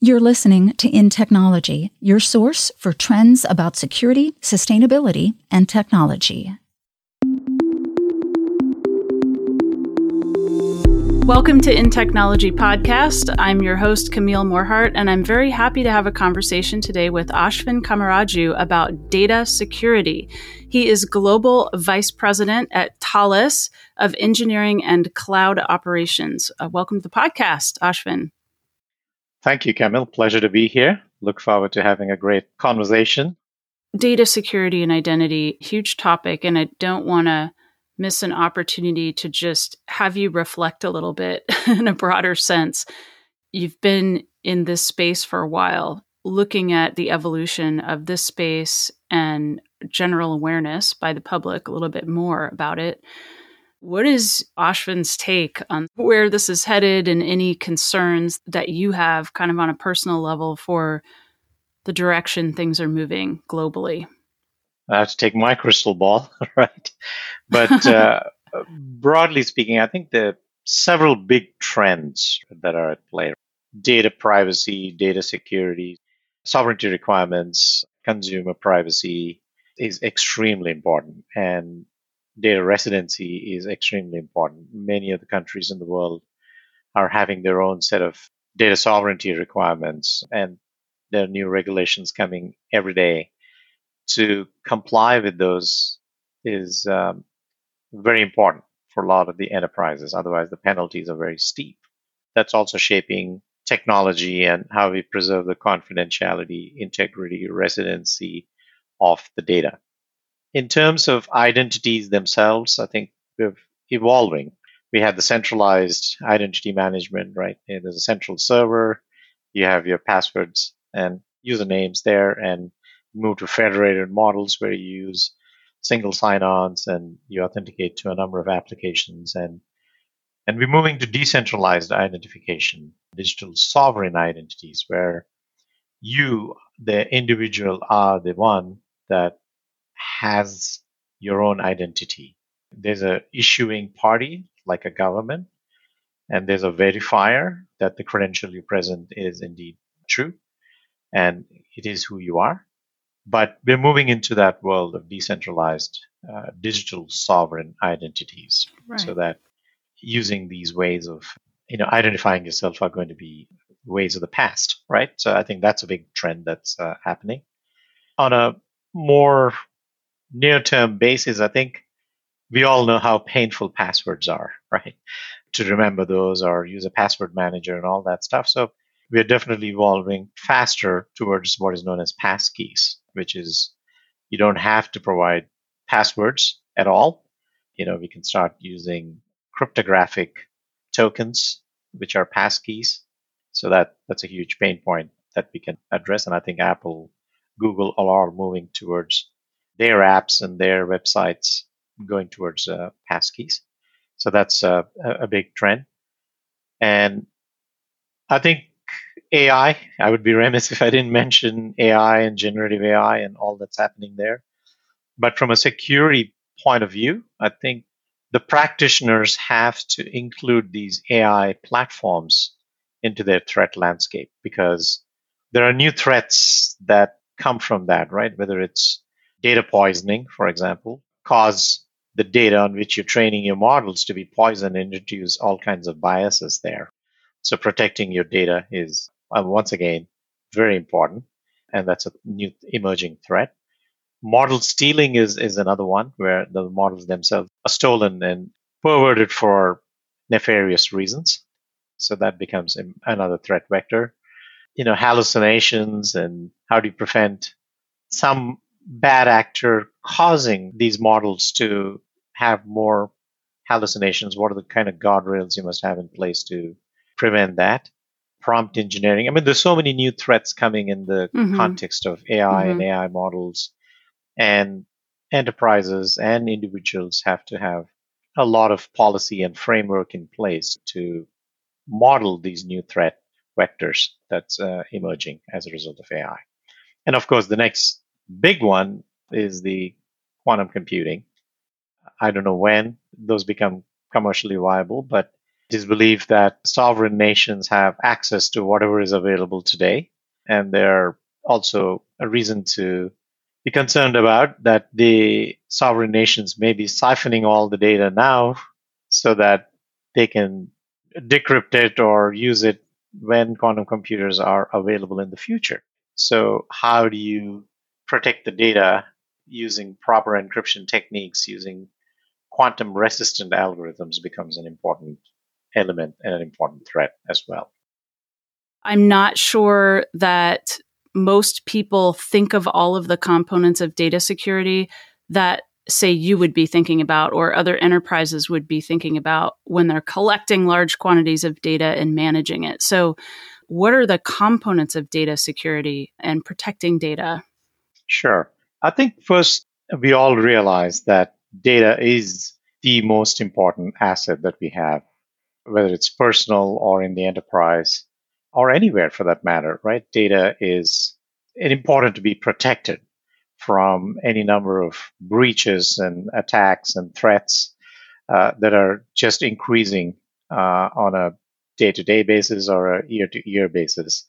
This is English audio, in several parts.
You're listening to InTechnology, your source for trends about security, sustainability, and technology. Welcome to InTechnology Podcast. I'm your host, Camille Morhart, and I'm very happy to have a conversation today with Ashvin Kamaraju about data security. He is Global Vice President at Thales of Engineering and Cloud Operations. Uh, welcome to the podcast, Ashvin. Thank you, Camille. Pleasure to be here. Look forward to having a great conversation. Data security and identity, huge topic, and I don't want to miss an opportunity to just have you reflect a little bit in a broader sense. You've been in this space for a while, looking at the evolution of this space and general awareness by the public a little bit more about it. What is Ashvin's take on where this is headed and any concerns that you have kind of on a personal level for the direction things are moving globally? I have to take my crystal ball, right? But uh, broadly speaking, I think there are several big trends that are at play data privacy, data security, sovereignty requirements, consumer privacy is extremely important. And data residency is extremely important. Many of the countries in the world are having their own set of data sovereignty requirements, and there are new regulations coming every day. To comply with those is um, very important for a lot of the enterprises. Otherwise, the penalties are very steep. That's also shaping technology and how we preserve the confidentiality, integrity, residency of the data in terms of identities themselves, I think we're evolving. We have the centralized identity management, right? There's a central server. You have your passwords and usernames there, and move to federated models where you use single sign-ons and you authenticate to a number of applications and and we're moving to decentralized identification, digital sovereign identities, where you, the individual, are the one that has your own identity. There's a issuing party like a government, and there's a verifier that the credential you present is indeed true and it is who you are. But we're moving into that world of decentralized uh, digital sovereign identities right. so that using these ways of you know identifying yourself are going to be ways of the past right so i think that's a big trend that's uh, happening on a more near term basis, I think we all know how painful passwords are, right? To remember those or use a password manager and all that stuff. So we're definitely evolving faster towards what is known as passkeys, which is you don't have to provide passwords at all. You know, we can start using cryptographic tokens, which are passkeys. So that that's a huge pain point that we can address. And I think Apple, Google all are moving towards their apps and their websites going towards uh, passkeys. So that's uh, a big trend. And I think AI, I would be remiss if I didn't mention AI and generative AI and all that's happening there. But from a security point of view, I think the practitioners have to include these AI platforms into their threat landscape because there are new threats that come from that, right? Whether it's data poisoning, for example, cause the data on which you're training your models to be poisoned and introduce all kinds of biases there. So protecting your data is, uh, once again, very important. And that's a new emerging threat. Model stealing is, is another one where the models themselves are stolen and perverted for nefarious reasons. So that becomes another threat vector. You know, hallucinations and how do you prevent some bad actor causing these models to have more hallucinations? What are the kind of guardrails you must have in place to prevent that? Prompt engineering. I mean, there's so many new threats coming in the mm-hmm. context of AI mm-hmm. and AI models, and enterprises and individuals have to have a lot of policy and framework in place to model these new threat vectors that's uh, emerging as a result of AI. And of course, the next big one is the quantum computing. I don't know when those become commercially viable, but It is believed that sovereign nations have access to whatever is available today. And there are also a reason to be concerned about that the sovereign nations may be siphoning all the data now so that they can decrypt it or use it when quantum computers are available in the future. So, how do you protect the data using proper encryption techniques, using quantum resistant algorithms becomes an important element and an important threat as well. I'm not sure that most people think of all of the components of data security that say you would be thinking about or other enterprises would be thinking about when they're collecting large quantities of data and managing it. So, what are the components of data security and protecting data? Sure. I think first we all realize that data is the most important asset that we have, whether it's personal or in the enterprise or anywhere for that matter, right? Data is important to be protected from any number of breaches and attacks and threats uh, that are just increasing uh, on a day to day basis or a year to year basis.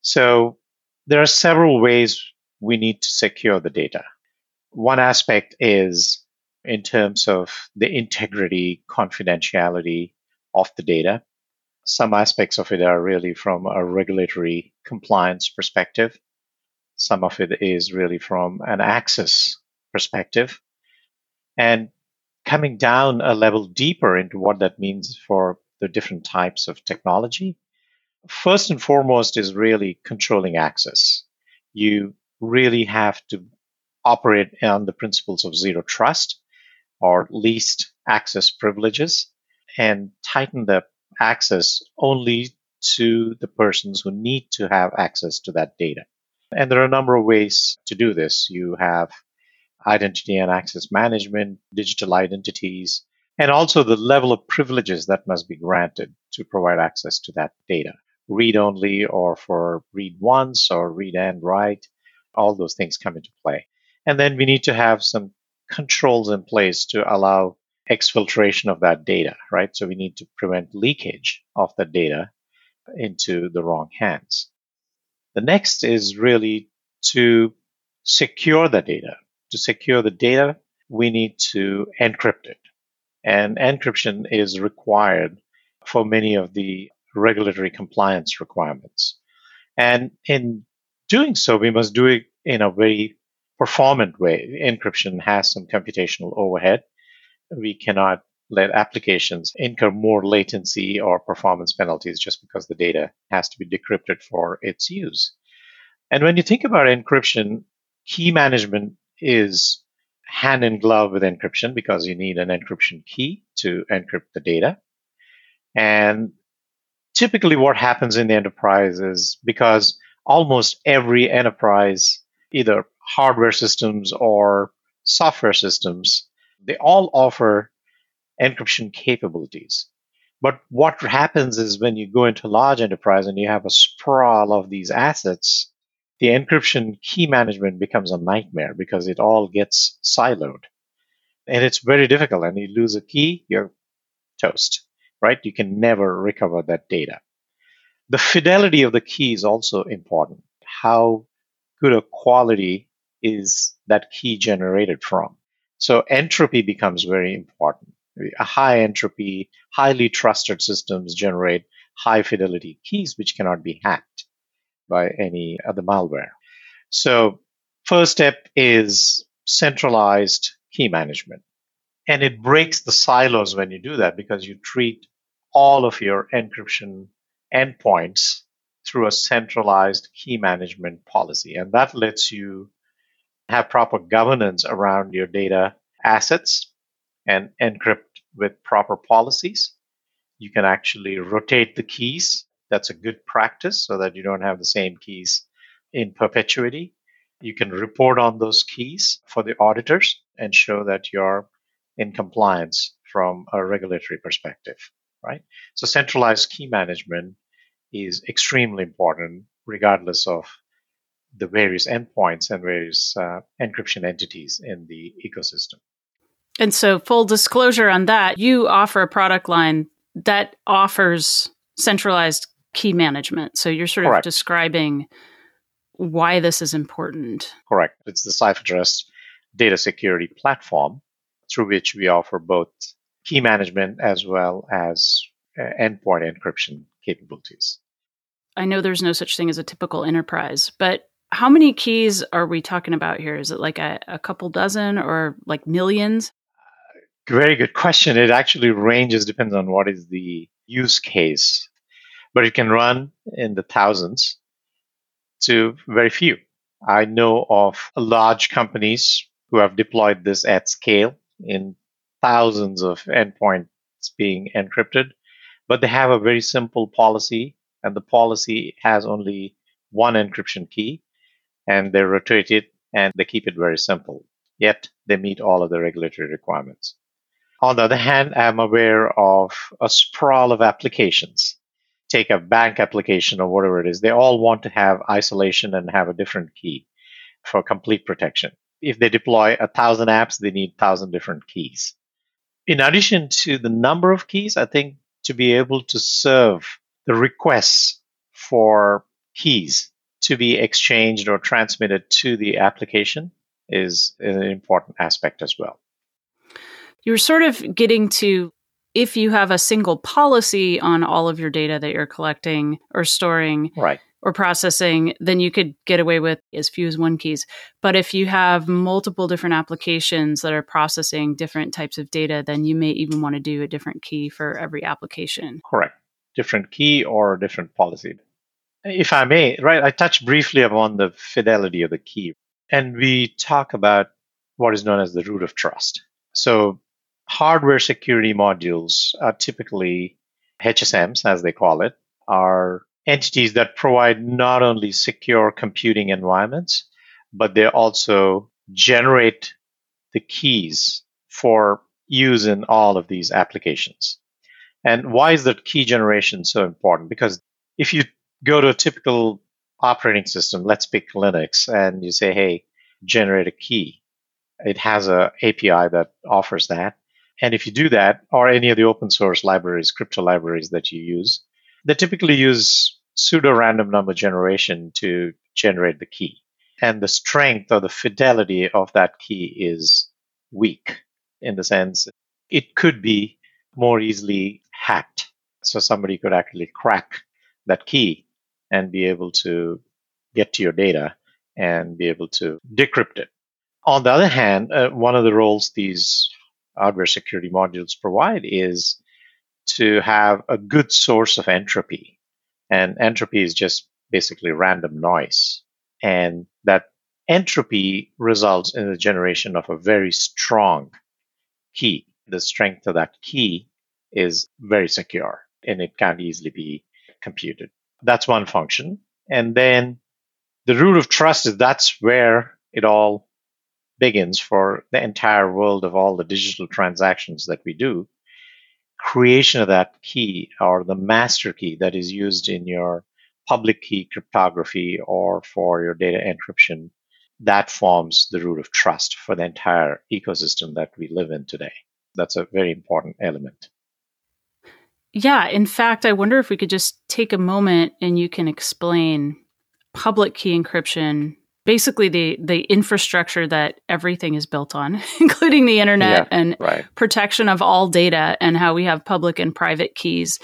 So there are several ways we need to secure the data. One aspect is in terms of the integrity, confidentiality of the data. Some aspects of it are really from a regulatory compliance perspective. Some of it is really from an access perspective. And coming down a level deeper into what that means for the different types of technology, first and foremost is really controlling access. You really have to operate on the principles of zero trust or least access privileges and tighten the access only to the persons who need to have access to that data. And there are a number of ways to do this. You have identity and access management, digital identities, and also the level of privileges that must be granted to provide access to that data. Read only or for read once or read and write, all those things come into play. And then we need to have some controls in place to allow exfiltration of that data, right? So we need to prevent leakage of the data into the wrong hands. The next is really to secure the data. To secure the data, we need to encrypt it. And encryption is required for many of the regulatory compliance requirements. And in doing so, we must do it in a very performant way. Encryption has some computational overhead. We cannot let applications incur more latency or performance penalties just because the data has to be decrypted for its use. And when you think about encryption, key management is hand in glove with encryption because you need an encryption key to encrypt the data. And typically, what happens in the enterprise is because almost every enterprise, either hardware systems or software systems, they all offer encryption capabilities. But what happens is when you go into large enterprise and you have a sprawl of these assets, the encryption key management becomes a nightmare because it all gets siloed. And it's very difficult. And you lose a key, you're toast, right? You can never recover that data. The fidelity of the key is also important. How good a quality is that key generated from? So entropy becomes very important. A high entropy, highly trusted systems generate high fidelity keys which cannot be hacked by any other malware. So first step is centralized key management. And it breaks the silos when you do that because you treat all of your encryption endpoints through a centralized key management policy. And that lets you have proper governance around your data assets and encrypt with proper policies. You can actually rotate the keys. That's a good practice so that you don't have the same keys in perpetuity. You can report on those keys for the auditors and show that you're in compliance from a regulatory perspective, right? So centralized key management is extremely important regardless of the various endpoints and various uh, encryption entities in the ecosystem. And so, full disclosure on that, you offer a product line that offers centralized key management. So you're sort Correct. of describing why this is important. Correct. It's the CipherTrust data security platform through which we offer both key management as well as uh, endpoint encryption capabilities. I know there's no such thing as a typical enterprise, but how many keys are we talking about here? Is it like a, a couple dozen or like millions? Very good question. It actually ranges, depends on what is the use case, but it can run in the thousands to very few. I know of large companies who have deployed this at scale in thousands of endpoints being encrypted, but they have a very simple policy, and the policy has only one encryption key, and they rotate it and they keep it very simple. Yet they meet all of the regulatory requirements. On the other hand, I'm aware of a sprawl of applications. Take a bank application or whatever it is. They all want to have isolation and have a different key for complete protection. If they deploy a thousand apps, they need thousand different keys. In addition to the number of keys, I think to be able to serve the requests for keys to be exchanged or transmitted to the application is an important aspect as well. You're sort of getting to if you have a single policy on all of your data that you're collecting or storing right. or processing, then you could get away with as few as one keys. But if you have multiple different applications that are processing different types of data, then you may even want to do a different key for every application. Correct. Different key or different policy. If I may, right, I touched briefly upon the fidelity of the key. And we talk about what is known as the root of trust. So hardware security modules are typically HSMs, as they call it, are entities that provide not only secure computing environments, but they also generate the keys for use in all of these applications. And why is that key generation so important? Because if you go to a typical operating system, let's pick Linux, and you say, hey, generate a key. It has a API that offers that. And if you do that, or any of the open source libraries, crypto libraries that you use, they typically use pseudo random number generation to generate the key. And the strength or the fidelity of that key is weak in the sense it could be more easily hacked. So somebody could actually crack that key and be able to get to your data and be able to decrypt it. On the other hand, uh, one of the roles these hardware security modules provide is to have a good source of entropy. And entropy is just basically random noise. And that entropy results in the generation of a very strong key. The strength of that key is very secure and it can't easily be computed. That's one function. And then the root of trust is that's where it all begins for the entire world of all the digital transactions that we do. Creation of that key or the master key that is used in your public key cryptography or for your data encryption, that forms the root of trust for the entire ecosystem that we live in today. That's a very important element. Yeah. In fact, I wonder if we could just take a moment and you can explain public key encryption basically the the infrastructure that everything is built on including the internet Yeah, and Right. protection of all data and how we have public and private keys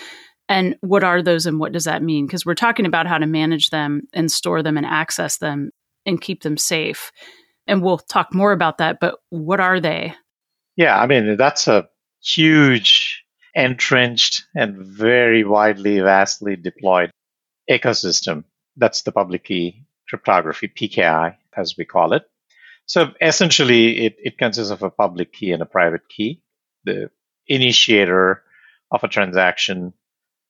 and what are those and what does that mean because we're talking about how to manage them and store them and access them and keep them safe and we'll talk more about that but what are they Yeah, I mean, that's a huge, entrenched, and very widely, vastly deployed ecosystem. That's the public key cryptography, PKI, as we call it. So essentially, it, it consists of a public key and a private key. The initiator of a transaction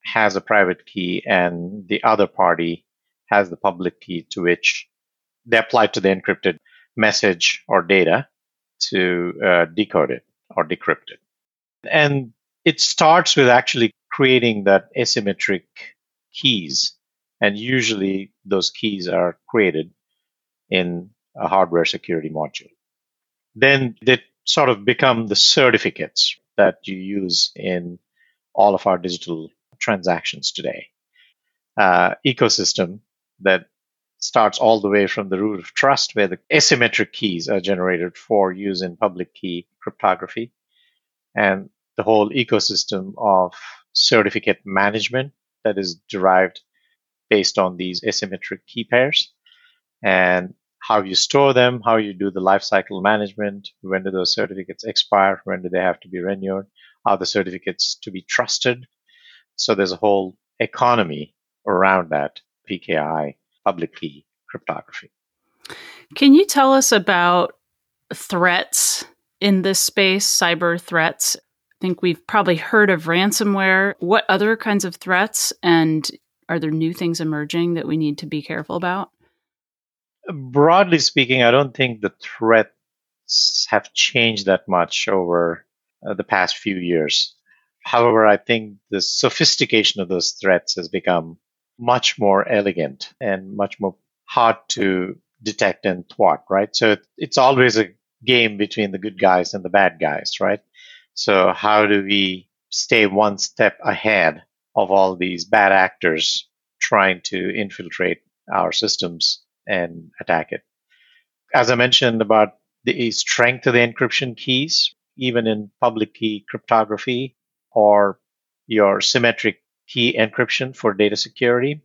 has a private key, and the other party has the public key to which they apply to the encrypted message or data to uh, decode it or decrypt it. And it starts with actually creating that asymmetric keys. And usually those keys are created in a hardware security module. Then they sort of become the certificates that you use in all of our digital transactions today. Uh, ecosystem that starts all the way from the root of trust, where the asymmetric keys are generated for use in public key cryptography, and the whole ecosystem of certificate management that is derived based on these asymmetric key pairs, and how you store them, how you do the lifecycle management, when do those certificates expire, when do they have to be renewed, are the certificates to be trusted? So there's a whole economy around that PKI public key cryptography. Can you tell us about threats in this space, cyber threats? I think we've probably heard of ransomware. What other kinds of threats and are there new things emerging that we need to be careful about? Broadly speaking, I don't think the threats have changed that much over uh, the past few years. However, I think the sophistication of those threats has become much more elegant and much more hard to detect and thwart, right? So it's always a game between the good guys and the bad guys, right? So how do we stay one step ahead of all these bad actors trying to infiltrate our systems and attack it? As I mentioned about the strength of the encryption keys, even in public key cryptography or your symmetric key encryption for data security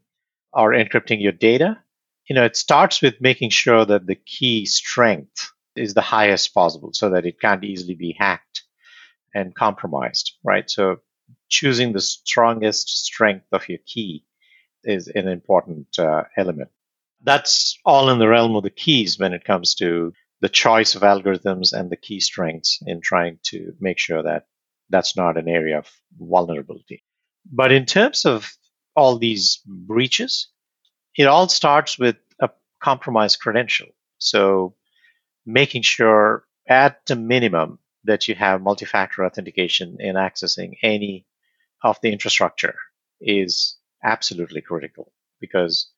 or encrypting your data, you know, it starts with making sure that the key strength is the highest possible so that it can't easily be hacked and compromised, right? So choosing the strongest strength of your key is an important uh, element. That's all in the realm of the keys when it comes to the choice of algorithms and the key strengths in trying to make sure that that's not an area of vulnerability. But in terms of all these breaches, it all starts with a compromised credential. So making sure at the minimum that you have multi-factor authentication in accessing any of the infrastructure is absolutely critical because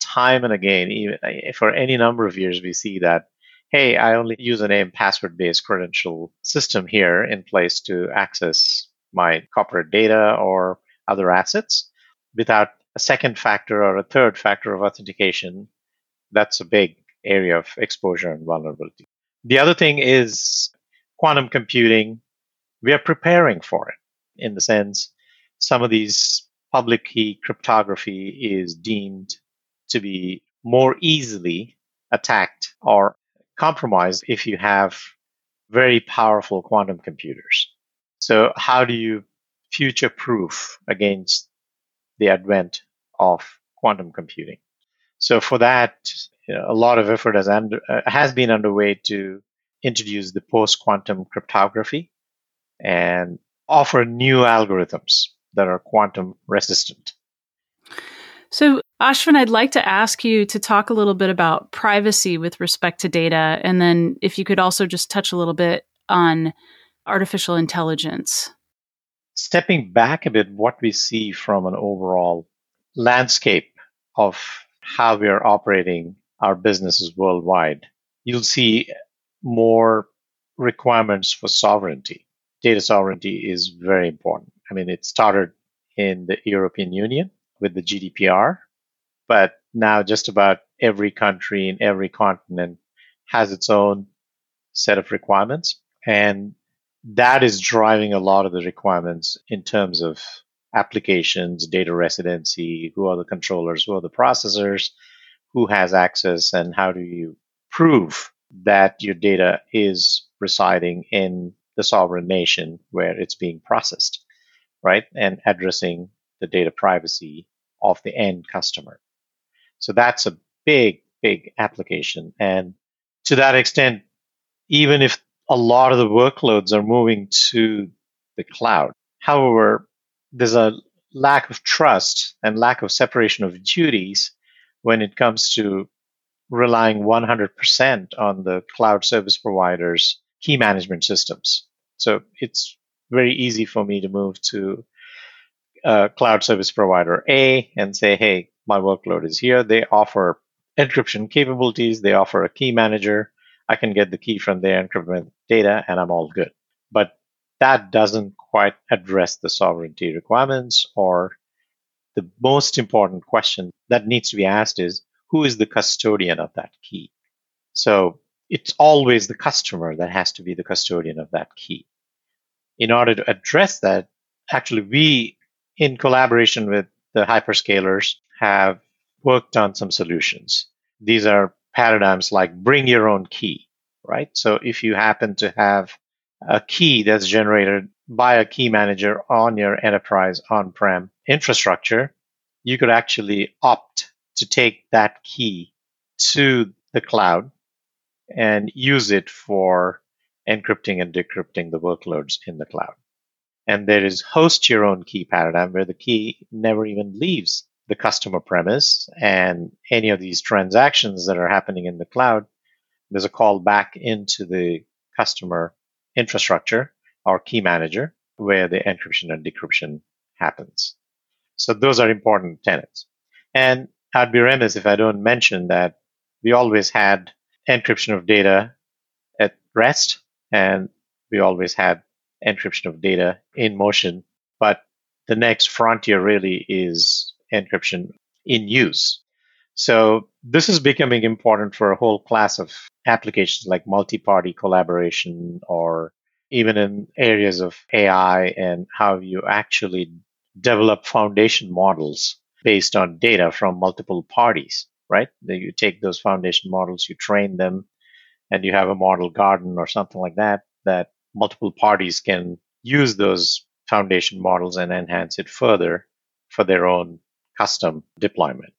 time and again, even eh, for any number of years, we see that, hey, I only use a name password based credential system here in place to access my corporate data or other assets without a second factor or a third factor of authentication. That's a big area of exposure and vulnerability. The other thing is quantum computing. We are preparing for it in the sense some of these public key cryptography is deemed to be more easily attacked or compromised if you have very powerful quantum computers. So how do you future proof against the advent of quantum computing? So for that, you know, a lot of effort has, under, uh, has been underway to introduce the post quantum cryptography and offer new algorithms that are quantum resistant. So, Ashvin, I'd like to ask you to talk a little bit about privacy with respect to data. And then if you could also just touch a little bit on artificial intelligence. Stepping back a bit, what we see from an overall landscape of how we are operating our businesses worldwide, you'll see more requirements for sovereignty. Data sovereignty is very important. I mean, it started in the European Union with the GDPR, but now just about every country in every continent has its own set of requirements. And that is driving a lot of the requirements in terms of applications, data residency, who are the controllers, who are the processors, who has access, and how do you prove that your data is residing in the sovereign nation where it's being processed, right? And addressing the data privacy of the end customer. So that's a big, big application. And to that extent, even if a lot of the workloads are moving to the cloud, however, there's a lack of trust and lack of separation of duties when it comes to relying 100% on the cloud service providers key management systems. So it's very easy for me to move to a cloud service provider A and say, hey, my workload is here. They offer encryption capabilities. They offer a key manager. I can get the key from their encrypted data and I'm all good. But that doesn't quite address the sovereignty requirements or the most important question that needs to be asked is who is the custodian of that key? So it's always the customer that has to be the custodian of that key. In order to address that, actually, we, in collaboration with the hyperscalers, have worked on some solutions. These are paradigms like bring your own key, right? So if you happen to have a key that's generated by a key manager on your enterprise on prem infrastructure, you could actually opt to take that key to the cloud and use it for encrypting and decrypting the workloads in the cloud. And there is host your own key paradigm where the key never even leaves the customer premise and any of these transactions that are happening in the cloud, there's a call back into the customer infrastructure or key manager where the encryption and decryption happens. So those are important tenets. And I'd be remiss if I don't mention that we always had encryption of data at rest and we always had encryption of data in motion. But the next frontier really is encryption in use. So this is becoming important for a whole class of applications like multi-party collaboration or even in areas of AI and how you actually develop foundation models based on data from multiple parties, right? You take those foundation models, you train them, and you have a model garden or something like that, that multiple parties can use those foundation models and enhance it further for their own custom deployment.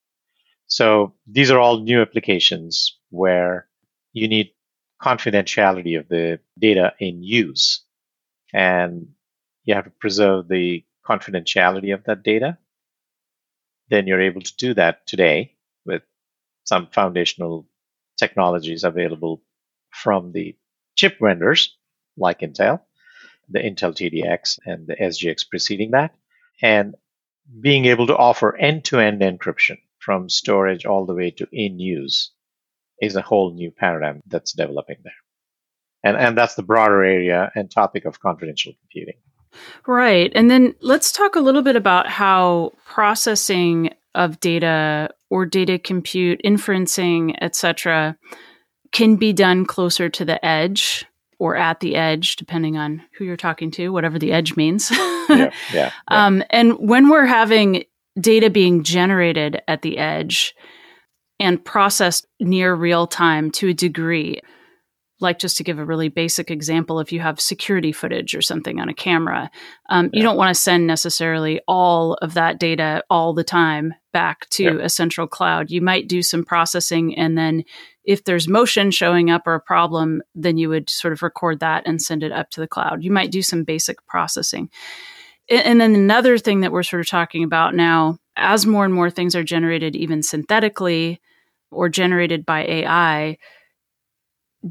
So these are all new applications where you need confidentiality of the data in use. And you have to preserve the confidentiality of that data. Then you're able to do that today with some foundational technologies available from the chip vendors like Intel, the Intel TDX and the SGX preceding that, and being able to offer end to end encryption from storage all the way to in use is a whole new paradigm that's developing there. And, and that's the broader area and topic of confidential computing. Right. And then let's talk a little bit about how processing of data or data compute, inferencing, etc., can be done closer to the edge or at the edge, depending on who you're talking to, whatever the edge means. yeah, yeah, yeah. Um, and when we're having data being generated at the edge and processed near real time to a degree, like just to give a really basic example, if you have security footage or something on a camera, um, yeah. you don't want to send necessarily all of that data all the time back to yeah. a central cloud. You might do some processing and then if there's motion showing up or a problem, then you would sort of record that and send it up to the cloud. You might do some basic processing. And then another thing that we're sort of talking about now, as more and more things are generated even synthetically or generated by AI,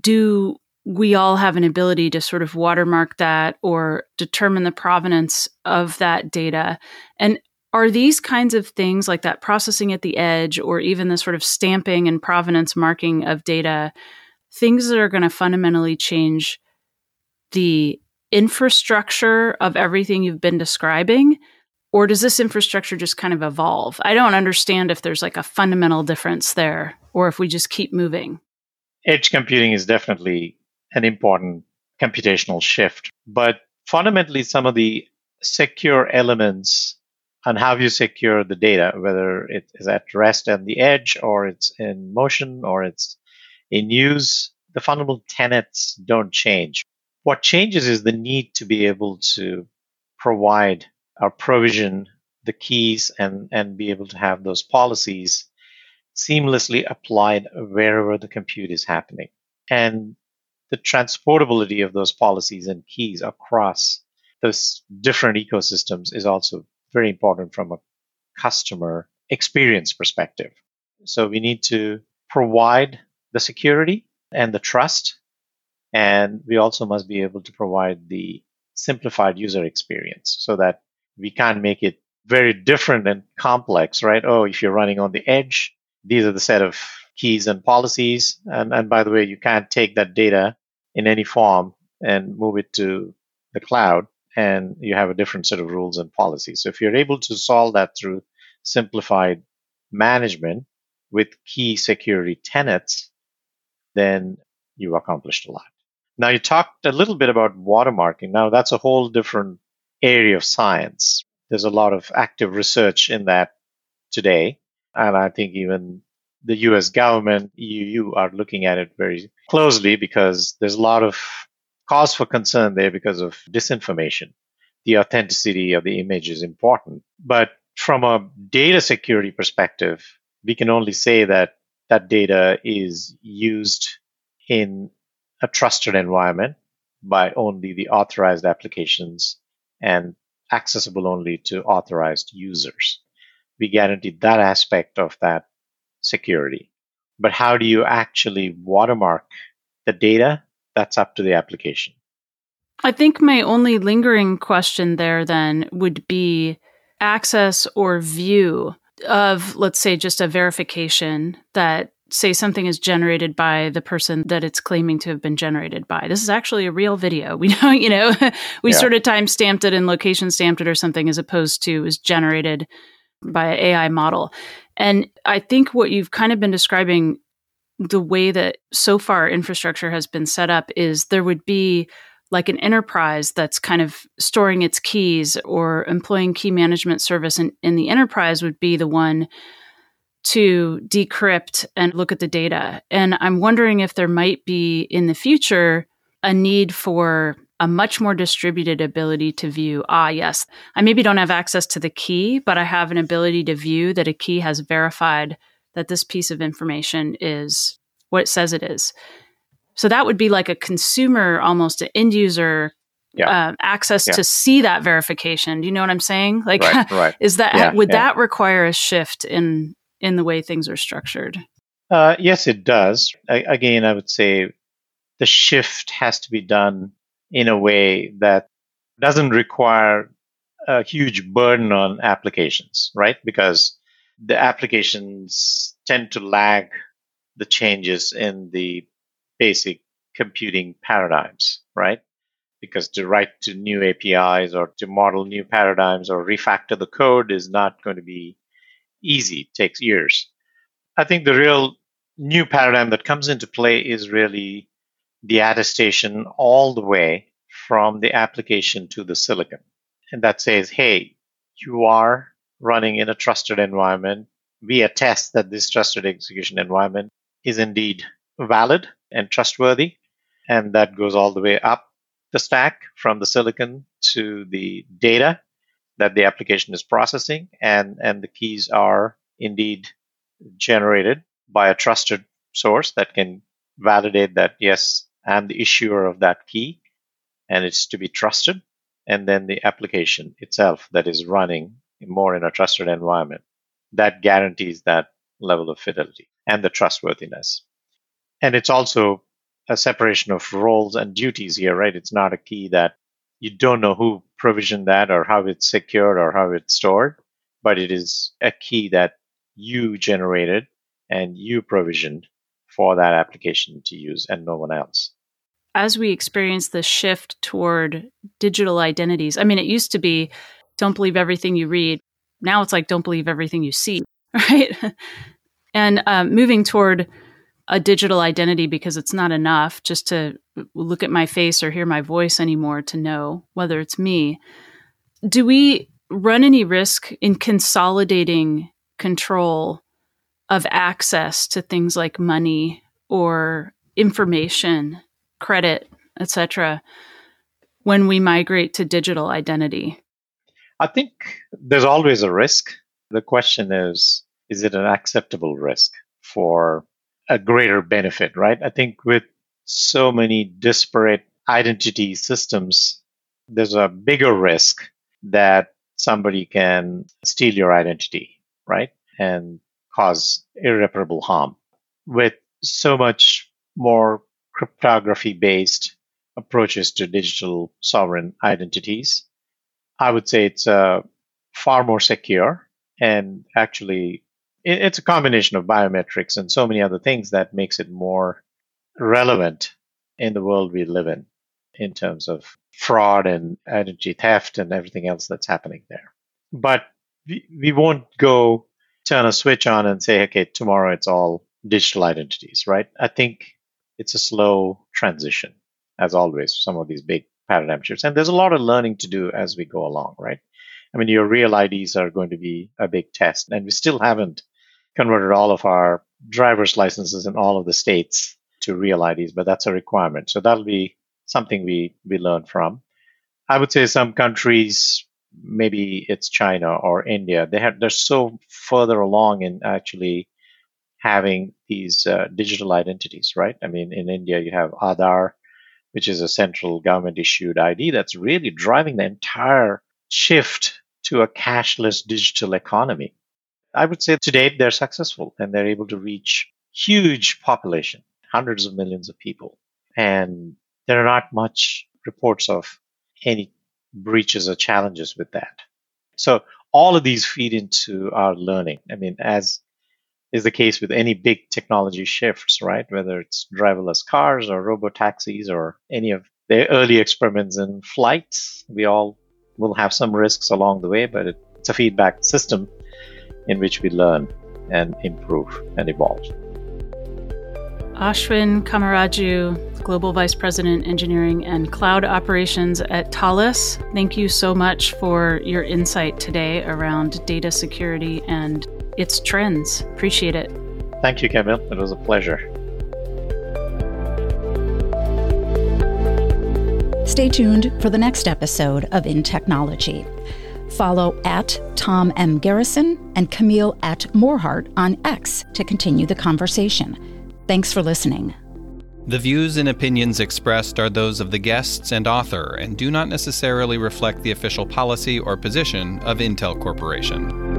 do we all have an ability to sort of watermark that or determine the provenance of that data? And are these kinds of things like that processing at the edge or even the sort of stamping and provenance marking of data things that are going to fundamentally change the infrastructure of everything you've been describing? Or does this infrastructure just kind of evolve? I don't understand if there's like a fundamental difference there or if we just keep moving edge computing is definitely an important computational shift but fundamentally some of the secure elements and how you secure the data, whether it is at rest on the edge or it's in motion or it's in use. The fundamental tenets don't change. What changes is the need to be able to provide or provision the keys and, and be able to have those policies seamlessly applied wherever the compute is happening. And the transportability of those policies and keys across those different ecosystems is also very important from a customer experience perspective. So we need to provide the security and the trust. And we also must be able to provide the simplified user experience so that we can't make it very different and complex, right? Oh, if you're running on the edge, these are the set of keys and policies. And, and by the way, you can't take that data in any form and move it to the cloud and you have a different set of rules and policies. So if you're able to solve that through simplified management with key security tenets, then you've accomplished a lot. Now you talked a little bit about watermarking. Now that's a whole different area of science. There's a lot of active research in that today. And I think even the US government, EU are looking at it very closely because there's a lot of cause for concern there because of disinformation. The authenticity of the image is important. But from a data security perspective, we can only say that that data is used in a trusted environment by only the authorized applications and accessible only to authorized users. We guarantee that aspect of that security. But how do you actually watermark the data? That's up to the application. I think my only lingering question there then would be access or view of, let's say, just a verification that say something is generated by the person that it's claiming to have been generated by. This is actually a real video. We know, you know, we yeah. sort of time stamped it and location stamped it or something as opposed to is generated by an AI model. And I think what you've kind of been describing the way that so far infrastructure has been set up is there would be like an enterprise that's kind of storing its keys or employing key management service and, and the enterprise would be the one to decrypt and look at the data. And I'm wondering if there might be in the future a need for a much more distributed ability to view, ah, yes, I maybe don't have access to the key, but I have an ability to view that a key has verified that this piece of information is what it says it is. So that would be like a consumer, almost an end user yeah. uh, access yeah. to see that verification. Do you know what I'm saying? Like, right, right. is that yeah, would that require a shift in in the way things are structured? Uh, yes, it does. I, again, I would say the shift has to be done in a way that doesn't require a huge burden on applications, right? Because the applications tend to lag the changes in the basic computing paradigms, right? Because to write to new APIs or to model new paradigms or refactor the code is not going to be easy. It takes years. I think the real new paradigm that comes into play is really the attestation all the way from the application to the silicon. And that says, hey, you are running in a trusted environment. We attest that this trusted execution environment is indeed valid and trustworthy. And that goes all the way up the stack from the silicon to the data that the application is processing. And, and the keys are indeed generated by a trusted source that can validate that, yes, I'm the issuer of that key and it's to be trusted. And then the application itself that is running more in a trusted environment that guarantees that level of fidelity and the trustworthiness. And it's also a separation of roles and duties here, right? It's not a key that you don't know who provisioned that or how it's secured or how it's stored, but it is a key that you generated and you provisioned for that application to use and no one else. As we experience the shift toward digital identities, I mean, it used to be don't believe everything you read. Now it's like don't believe everything you see, right? and um, moving toward a digital identity because it's not enough just to look at my face or hear my voice anymore to know whether it's me. Do we run any risk in consolidating control of access to things like money or information, credit, etc., when we migrate to digital identity? I think there's always a risk. The question is is it an acceptable risk for a greater benefit, right? I think with so many disparate identity systems, there's a bigger risk that somebody can steal your identity, right? And cause irreparable harm. With so much more cryptography based approaches to digital sovereign identities, I would say it's uh, far more secure and actually it's a combination of biometrics and so many other things that makes it more relevant in the world we live in in terms of fraud and identity theft and everything else that's happening there. But we won't go turn a switch on and say, okay, tomorrow it's all digital identities, right? I think it's a slow transition, as always, some of these big paradigm shifts. And there's a lot of learning to do as we go along, right? I mean, your real IDs are going to be a big test, and we still haven't converted all of our driver's licenses in all of the states to real IDs, but that's a requirement. So that'll be something we, we learn from. I would say some countries, maybe it's China or India, they have, they're so further along in actually having these uh, digital identities, right? I mean, in India, you have Aadhaar, which is a central government issued ID that's really driving the entire shift to a cashless digital economy. I would say to date they're successful and they're able to reach huge population, hundreds of millions of people. And there are not much reports of any breaches or challenges with that. So all of these feed into our learning. I mean, as is the case with any big technology shifts, right? Whether it's driverless cars or robo taxis or any of the early experiments in flights, we all will have some risks along the way, but it's a feedback system in which we learn and improve and evolve. Ashvin Kamaraju, Global Vice President, Engineering and Cloud Operations at Thales. Thank you so much for your insight today around data security and its trends. Appreciate it. Thank you, Camille. It was a pleasure. Stay tuned for the next episode of InTechnology. Follow at Tom M. Garrison and Camille at Morhardt on X to continue the conversation. Thanks for listening. The views and opinions expressed are those of the guests and author and do not necessarily reflect the official policy or position of Intel Corporation.